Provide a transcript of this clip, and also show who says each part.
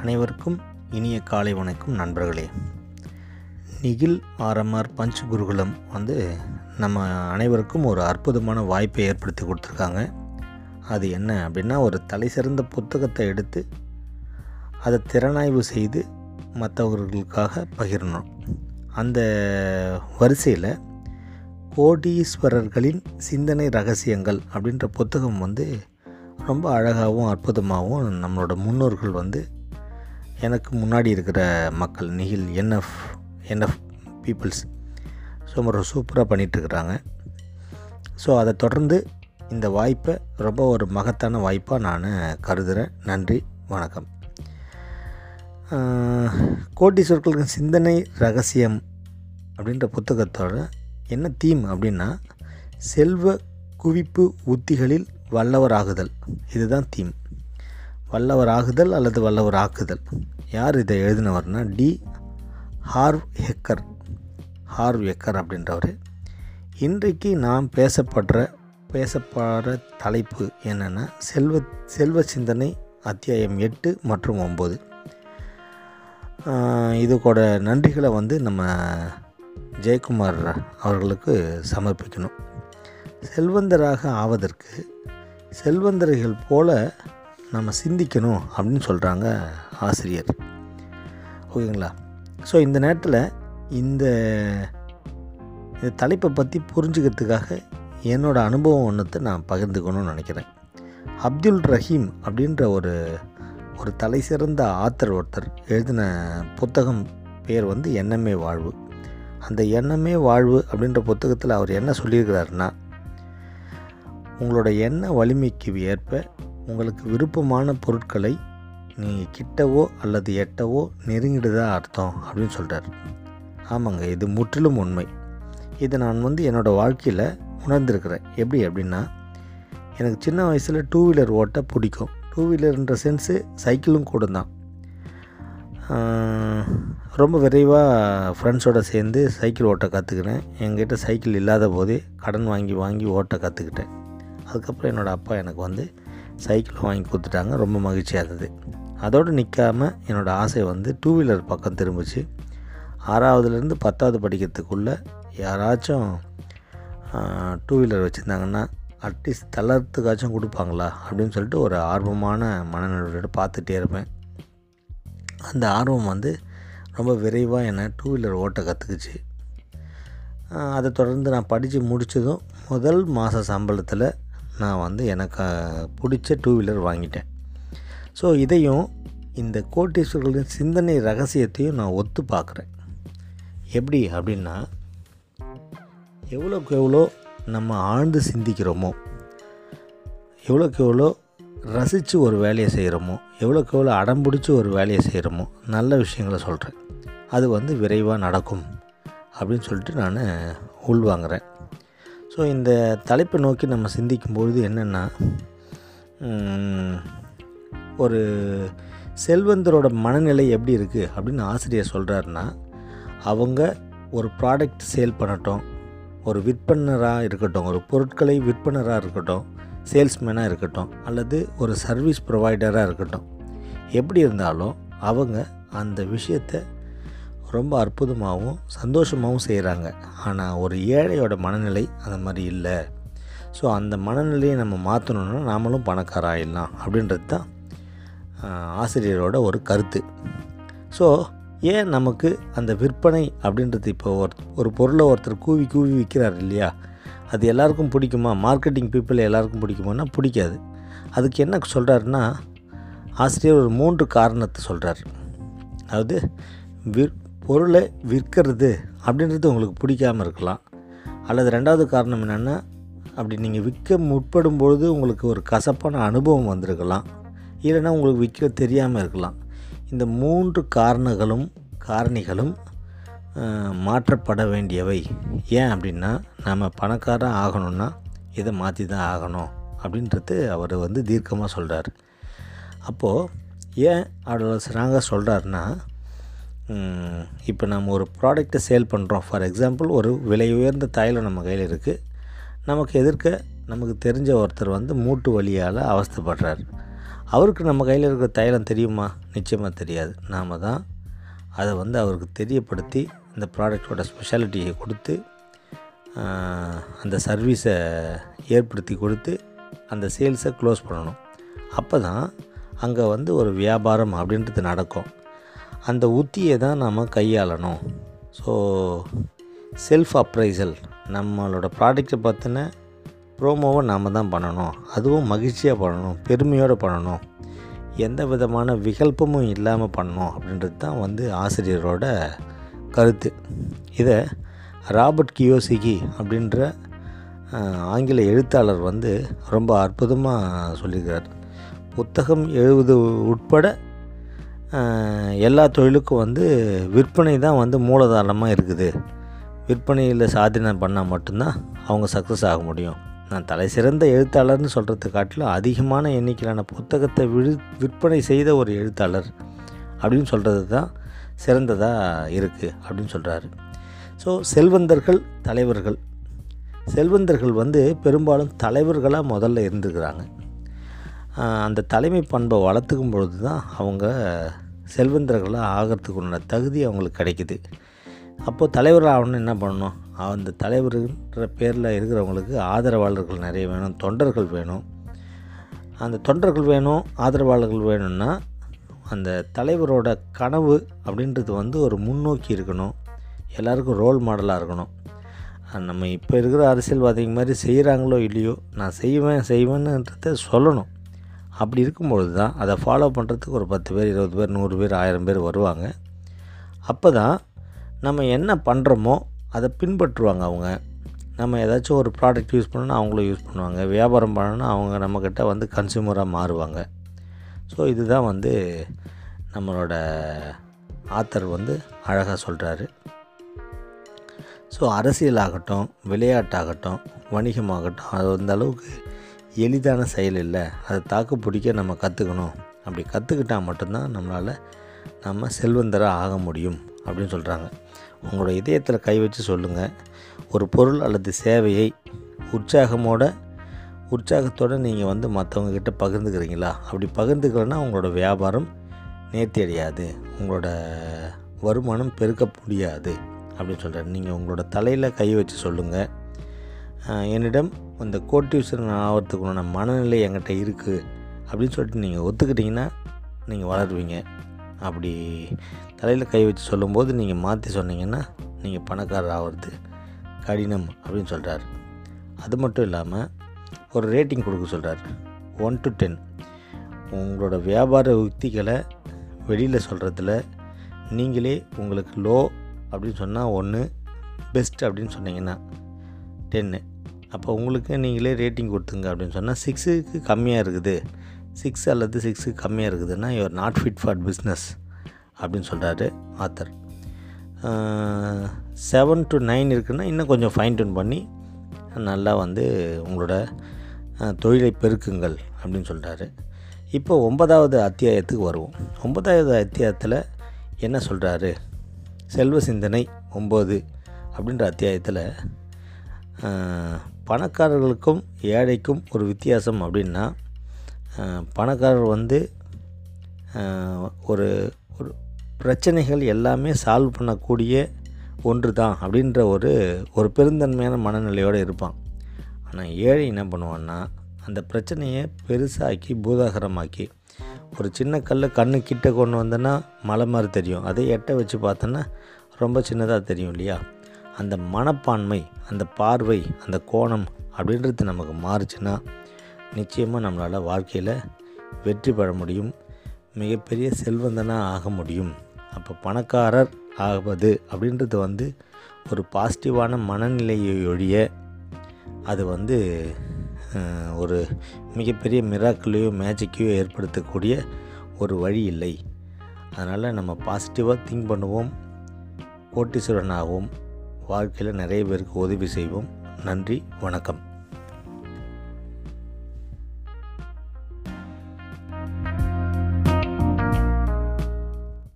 Speaker 1: அனைவருக்கும் இனிய காலை வணக்கம் நண்பர்களே. நிகில் ஆர்எம்ஆர் பஞ்ச் குருகுலம் வந்து நம்ம அனைவருக்கும் ஒரு அற்புதமான வாய்ப்பை ஏற்படுத்தி கொடுத்துருக்காங்க. அது என்ன அப்படின்னா ஒரு தலை சிறந்த புத்தகத்தை எடுத்து அதை திறனாய்வு செய்து மற்றவர்களுக்காக பகிரணும். அந்த வரிசையில் கோடீஸ்வரர்களின் சிந்தனை ரகசியங்கள் அப்படின்ற புத்தகம் வந்து ரொம்ப அழகாகவும் அற்புதமாகவும் நம்மளோட முன்னோர்கள் வந்து எனக்கு முன்னாடி இருக்கிற மக்கள் Nikhil NF NF peoples so ஒரு சூப்பராக பண்ணிகிட்ருக்குறாங்க ஸோ அதை தொடர்ந்து இந்த வாய்ப்பை ரொம்ப ஒரு மகத்தான வாய்ப்பாக நான் கருதுகிறேன் நன்றி வணக்கம். கோட்டீஸ்வரர்களுக்கு சிந்தனை ரகசியம் அப்படின்ற புத்தகத்தோட என்ன தீம் அப்படின்னா செல்வ குவிப்பு உத்திகளில் வல்லவராகுதல். இதுதான் தீம் வல்லவராகுதல் அல்லது வல்லவர் ஆக்குதல் யார் இதை எழுதினவர்னா T Harv Eker. Harv Eker அப்படின்றவர். இன்றைக்கு நாம் பேசப்படுற பேசப்படுற தலைப்பு என்னென்னா செல்வ செல்வ சிந்தனை அத்தியாயம் எட்டு மற்றும் ஒம்பது இதுக்கூட நன்றிகளை வந்து நம்ம ஜெயக்குமார் அவர்களுக்கு சமர்ப்பிக்கணும். செல்வந்தராக ஆவதற்கு செல்வந்தர்கள் போல நம்ம சிந்திக்கணும் அப்படின்னு சொல்கிறாங்க ஆசிரியர். ஓகேங்களா? ஸோ இந்த நேரத்தில் இந்த இந்த தலைப்பை பற்றி புரிஞ்சுக்கிறதுக்காக என்னோடய அனுபவம் ஒன்றத்தை நான் பகிர்ந்துக்கணும்னு நினைக்கிறேன். அப்துல் ரஹீம் அப்படின்ற ஒரு ஒரு தலை சிறந்த ஆத்தர் ஒருத்தர் எழுதின புத்தகம் பேர் வந்து எண்ணமே வாழ்வு. அந்த எண்ணமே வாழ்வு அப்படின்ற புத்தகத்தில் அவர் என்ன சொல்லியிருக்கிறாருன்னா உங்களோட எண்ண வலிமைக்கு ஏற்ப உங்களுக்கு விருப்பமான பொருட்களை நீங்கள் கிட்டவோ அல்லது எட்டவோ நெருங்கிடுதா அர்த்தம் அப்படின்னு சொல்கிறார் ஆமாங்க இது முற்றிலும் உண்மை. இதை நான் வந்து என்னோடய வாழ்க்கையில் உணர்ந்திருக்கிறேன். எப்படி அப்படின்னா எனக்கு சின்ன வயசில் டூ வீலர் ஓட்ட பிடிக்கும். டூ வீலர்ன்ற சென்ஸு சைக்கிளும் கூட தான் ரொம்ப விரைவாக ஃப்ரெண்ட்ஸோடு சேர்ந்து சைக்கிள் ஓட்ட கற்றுக்கினேன் என்கிட்ட சைக்கிள் இல்லாத போதே கடன் வாங்கி வாங்கி ஓட்ட கற்றுக்கிட்டேன் அதுக்கப்புறம் என்னோடய அப்பா எனக்கு வந்து சைக்கிள் வாங்கி கொடுத்துட்டாங்க. ரொம்ப மகிழ்ச்சியாக இருந்தது. அதோடு நிற்காமல் என்னோடய ஆசை வந்து டூ வீலர் பக்கம் திரும்பிச்சு. ஆறாவதுலேருந்து பத்தாவது படிக்கிறதுக்குள்ளே யாராச்சும் டூ வீலர் வச்சுருந்தாங்கன்னா அட்லீஸ்ட் தளர்த்துக்காச்சும் கொடுப்பாங்களா? அப்படின்னு சொல்லிட்டு ஒரு ஆர்வமான மனநிலையோடு பார்த்துட்டே இருப்பேன். அந்த ஆர்வம் வந்து ரொம்ப விரைவாக என்னை டூ வீலர் ஓட்ட கற்றுக்குச்சு அதை தொடர்ந்து நான் படித்து முடித்ததும் முதல் மாத சம்பளத்தில் நான் வந்து எனக்கு பிடிச்ச டூ வீலர் வாங்கிட்டேன். ஸோ இதையும் இந்த கோட்டீஸ்வரர்களின் சிந்தனை ரகசியத்தையும் நான் ஒத்து பார்க்குறேன். எப்படி? அப்படின்னா எவ்வளோக்கு எவ்வளோ நம்ம ஆழ்ந்து சிந்திக்கிறோமோ எவ்வளோக்கு எவ்வளோ ரசித்து ஒரு வேலையை செய்கிறோமோ எவ்வளோக்கு எவ்வளோ அடம்பிடிச்சி ஒரு வேலையை செய்கிறோமோ நல்ல விஷயங்களை சொல்கிறேன். அது வந்து விரைவாக நடக்கும் அப்படின்னு சொல்லிட்டு நான் உள்வாங்கிறேன். ஸோ இந்த தலைப்பை நோக்கி நம்ம சிந்திக்கும் பொழுது என்னென்னா ஒரு செல்வந்தரோட மனநிலை எப்படி இருக்குது அப்படின்னு ஆசிரியர் சொல்கிறாருன்னா அவங்க ஒரு ப்ராடக்ட் சேல் பண்ணட்டும் ஒரு விற்பனராக இருக்கட்டும் ஒரு பொருட்களை விற்பனராக இருக்கட்டும் சேல்ஸ்மேனாக இருக்கட்டும் அல்லது ஒரு சர்வீஸ் ப்ரொவைடராக இருக்கட்டும். எப்படி இருந்தாலும் அவங்க அந்த விஷயத்தை ரொம்ப அற்புதமாகவும் சந்தோஷமாகவும் செய்கிறாங்க ஆனால் ஒரு ஏழையோட மனநிலை அந்த மாதிரி இல்லை. ஸோ அந்த மனநிலையை நம்ம மாற்றணுன்னா நாமளும் பணக்கார ஆயிடலாம் அப்படின்றது தான் ஆசிரியரோட ஒரு கருத்து. ஸோ ஏன் நமக்கு அந்த விற்பனை அப்படின்றது இப்போ ஒரு ஒரு பொருளை ஒருத்தர் கூவி கூவி விற்கிறார் இல்லையா? அது எல்லாருக்கும் பிடிக்குமா? மார்க்கெட்டிங் பீப்புள் எல்லாருக்கும் பிடிக்குமானா பிடிக்காது. அதுக்கு என்ன சொல்கிறாருன்னா ஆசிரியர் ஒரு மூன்று காரணத்தை சொல்கிறார் அதாவது விற் பொருளை விற்கிறது அப்படின்றது உங்களுக்கு பிடிக்காமல் இருக்கலாம். அல்லது ரெண்டாவது காரணம் என்னென்னா அப்படி நீங்கள் விற்க முற்படும் பொழுது உங்களுக்கு ஒரு கசப்பான அனுபவம் வந்திருக்கலாம். இல்லைன்னா உங்களுக்கு விற்க தெரியாமல் இருக்கலாம். இந்த மூன்று காரணங்களும் காரணிகளும் மாற்றப்பட வேண்டியவை. ஏன் அப்படின்னா நம்ம பணக்காரன் ஆகணும்னா இதை மாற்றி தான் ஆகணும் அப்படின்றது அவர் வந்து தீர்க்கமாக சொல்கிறார் அப்போது ஏன் அவ்வளோ ஸ்ட்ராங்காக சொல்கிறாருன்னா இப்போ நம்ம ஒரு ப்ராடக்ட்டை சேல் பண்ணுறோம் ஃபார் எக்ஸாம்பிள் ஒரு விலை உயர்ந்த தைலம் நம்ம கையில் இருக்குது நமக்கு எதிர்க்க நமக்கு தெரிஞ்ச ஒருத்தர் வந்து மூட்டு வழியால் அவஸ்தைப்படுறார். அவருக்கு நம்ம கையில் இருக்கிற தைலம் தெரியுமா? நிச்சயமாக தெரியாது. நாம் தான் அதை வந்து அவருக்கு தெரியப்படுத்தி இந்த ப்ராடக்டோட ஸ்பெஷாலிட்டியை கொடுத்து அந்த சர்வீஸை ஏற்படுத்தி கொடுத்து அந்த சேல்ஸை க்ளோஸ் பண்ணணும். அப்போ தான் அங்கே வந்து ஒரு வியாபாரம் அப்படின்றது நடக்கும். அந்த உத்தியை தான் நாம் கையாளணும். ஸோ செல்ஃப் அப்ரைசல் நம்மளோட ப்ராடக்ட்டை பற்றின ப்ரோமோவை நாம் தான் பண்ணணும். அதுவும் மகிழ்ச்சியாக பண்ணணும் பெருமையோடு பண்ணணும். எந்த விதமான விகல்பமும் இல்லாமல் பண்ணணும் அப்படின்றது தான் வந்து ஆசிரியரோட கருத்து. இதை ராபர்ட் கியோசிகி அப்படின்ற ஆங்கில எழுத்தாளர் வந்து ரொம்ப அற்புதமாக சொல்லியிருக்கிறார் புத்தகம் எழுவது உட்பட எல்லா தொழிலுக்கும் வந்து விற்பனை தான் வந்து மூலதாரணமாக இருக்குது. விற்பனையில் சாதனை பண்ணால் மட்டும்தான் அவங்க சக்ஸஸ் ஆக முடியும். நான் தலை சிறந்த எழுத்தாளர்னு சொல்கிறது காட்டிலும் அதிகமான எண்ணிக்கையிலான புத்தகத்தை விழு விற்பனை செய்த ஒரு எழுத்தாளர் அப்படின்னு சொல்கிறது தான் சிறந்ததாக இருக்குது அப்படின்னு சொல்கிறாரு ஸோ செல்வந்தர்கள் தலைவர்கள். செல்வந்தர்கள் வந்து பெரும்பாலும் தலைவர்களாக முதல்ல இருந்துக்கிறாங்க அந்த தலைமை பண்பை வளர்த்துக்கும் பொழுது தான் அவங்க செல்வந்தர்களாக ஆகிறதுக்கு உண்டான தகுதி அவங்களுக்கு கிடைக்குது. அப்போது தலைவர் ஆகணும்னு என்ன பண்ணணும்? அந்த தலைவர்கிற பேரில் இருக்கிறவங்களுக்கு ஆதரவாளர்கள் நிறைய வேணும் தொண்டர்கள் வேணும். அந்த தொண்டர்கள் வேணும் ஆதரவாளர்கள் வேணும்னா அந்த தலைவரோட கனவு அப்படின்றது வந்து ஒரு முன்னோக்கி இருக்கணும். எல்லாருக்கும் ரோல் மாடலாக இருக்கணும். நம்ம இப்போ இருக்கிற அரசியல்வாதிங்க மாதிரி செய்கிறாங்களோ இல்லையோ நான் செய்வேன் செய்வேன்னுன்றத சொல்லணும். அப்படி இருக்கும்பொழுது தான் அதை ஃபாலோ பண்ணுறதுக்கு ஒரு பத்து பேர் இருபது பேர் நூறு பேர் ஆயிரம் பேர் வருவாங்க. அப்போ தான் நம்ம என்ன பண்ணுறோமோ அதை பின்பற்றுவாங்க அவங்க. நம்ம ஏதாச்சும் ஒரு ப்ராடக்ட் யூஸ் பண்ணணும்னா அவங்களும் யூஸ் பண்ணுவாங்க. வியாபாரம் பண்ணணும்னா அவங்க நம்மக்கிட்ட வந்து கன்சியூமராக மாறுவாங்க. ஸோ இதுதான் வந்து நம்மளோட ஆத்தர் வந்து அழகாக சொல்கிறாரு ஸோ அரசியலாகட்டும் விளையாட்டாகட்டும் வணிகமாகட்டும் அது அந்த அளவுக்கு எளிதான செயல் இல்லை. அதை தாக்கு பிடிக்க நம்ம கற்றுக்கணும் அப்படி கற்றுக்கிட்டால் மட்டும்தான் நம்மளால் நம்ம செல்வந்தராக ஆக முடியும் அப்படின்னு சொல்கிறாங்க உங்களோட இதயத்தில் கை வச்சு சொல்லுங்கள் ஒரு பொருள் அல்லது சேவையை உற்சாகமோட உற்சாகத்தோடு நீங்கள் வந்து மற்றவங்கக்கிட்ட பகிர்ந்துக்கிறீங்களா? அப்படி பகிர்ந்துக்கலன்னா உங்களோட வியாபாரம் நேர்த்தி அடையாது. உங்களோட வருமானம் பெருக்க முடியாது அப்படின்னு சொல்கிறேன் நீங்கள் உங்களோட தலையில் கை வச்சு சொல்லுங்கள் என்னிடம் இந்த கோட்டீஸ்வரன் ஆகிறதுக்குள்ள மனநிலை என்கிட்ட இருக்குது அப்படின்னு சொல்லிட்டு நீங்கள் ஒத்துக்கிட்டிங்கன்னா நீங்கள் வளருவீங்க. அப்படி தலையில் கை வச்சு சொல்லும்போது நீங்கள் மாற்றி சொன்னீங்கன்னா நீங்கள் பணக்காரர் ஆகிறது கடினம் அப்படின்னு சொல்கிறார் அது மட்டும் இல்லாமல் ஒரு ரேட்டிங் கொடுக்க சொல்கிறார் ஒன் டு டென் உங்களோட வியாபார யுக்திகளை வெளியில் சொல்கிறதுல நீங்களே உங்களுக்கு லோ அப்படின்னு சொன்னால் ஒன்று பெஸ்ட் அப்படின்னு சொன்னீங்கன்னா டென்னு அப்போ உங்களுக்கு நீங்களே ரேட்டிங் கொடுத்துங்க அப்படின்னு சொன்னால் சிக்ஸுக்கு கம்மியாக இருக்குது. சிக்ஸ் அல்லது சிக்ஸுக்கு கம்மியாக இருக்குதுன்னா your not fit for business அப்படின்னு சொல்கிறாரு ஆத்தர் செவன் டு நைன் இருக்குன்னா இன்னும் கொஞ்சம் ஃபைன் டியூன் பண்ணி நல்லா வந்து உங்களோட தொழிலை பெருக்குங்கள் அப்படின்னு சொல்கிறாரு இப்போ ஒன்பதாவது அத்தியாயத்துக்கு வருவோம். ஒன்பதாவது அத்தியாயத்தில் என்ன சொல்கிறாரு செல்வ சிந்தனை ஒம்பது அப்படின்ற அத்தியாயத்தில் பணக்காரர்களுக்கும் ஏழைக்கும் ஒரு வித்தியாசம் அப்படின்னா பணக்காரர் வந்து ஒரு ஒரு பிரச்சனைகள் எல்லாமே சால்வ் பண்ணக்கூடிய ஒன்று தான் அப்படின்ற ஒரு ஒரு பெருந்தன்மையான மனநிலையோடு இருப்பான். ஆனால் ஏழை என்ன பண்ணுவான்னா அந்த பிரச்சனையை பெருசாக்கி பூதாகரமாக்கி ஒரு சின்ன கல்லை கண்ணு கிட்ட கொண்டு வந்தோன்னா மலை மாதிரி தெரியும். அதே எட்ட வச்சு பார்த்தோன்னா ரொம்ப சின்னதாக தெரியும் இல்லையா? அந்த மனப்பான்மை அந்த பார்வை அந்த கோணம் அப்படின்றது நமக்கு மாறுச்சுன்னா நிச்சயமாக நம்மளால் வாழ்க்கையில் வெற்றி பெற முடியும். மிகப்பெரிய செல்வந்தனாக ஆக முடியும். அப்போ பணக்காரர் ஆவது அப்படின்றது வந்து ஒரு பாசிட்டிவான மனநிலையை ஒழிய அது வந்து ஒரு மிகப்பெரிய மிராக்கிளையோ மேஜிக்கையோ ஏற்படுத்தக்கூடிய ஒரு வழி இல்லை. அதனால் நம்ம பாசிட்டிவாக திங்க் பண்ணுவோம். கோட்டீஸ்வரனாகவும் வாழ்க்கையில் நிறைய பேருக்கு உதவி செய்வோம். நன்றி வணக்கம்.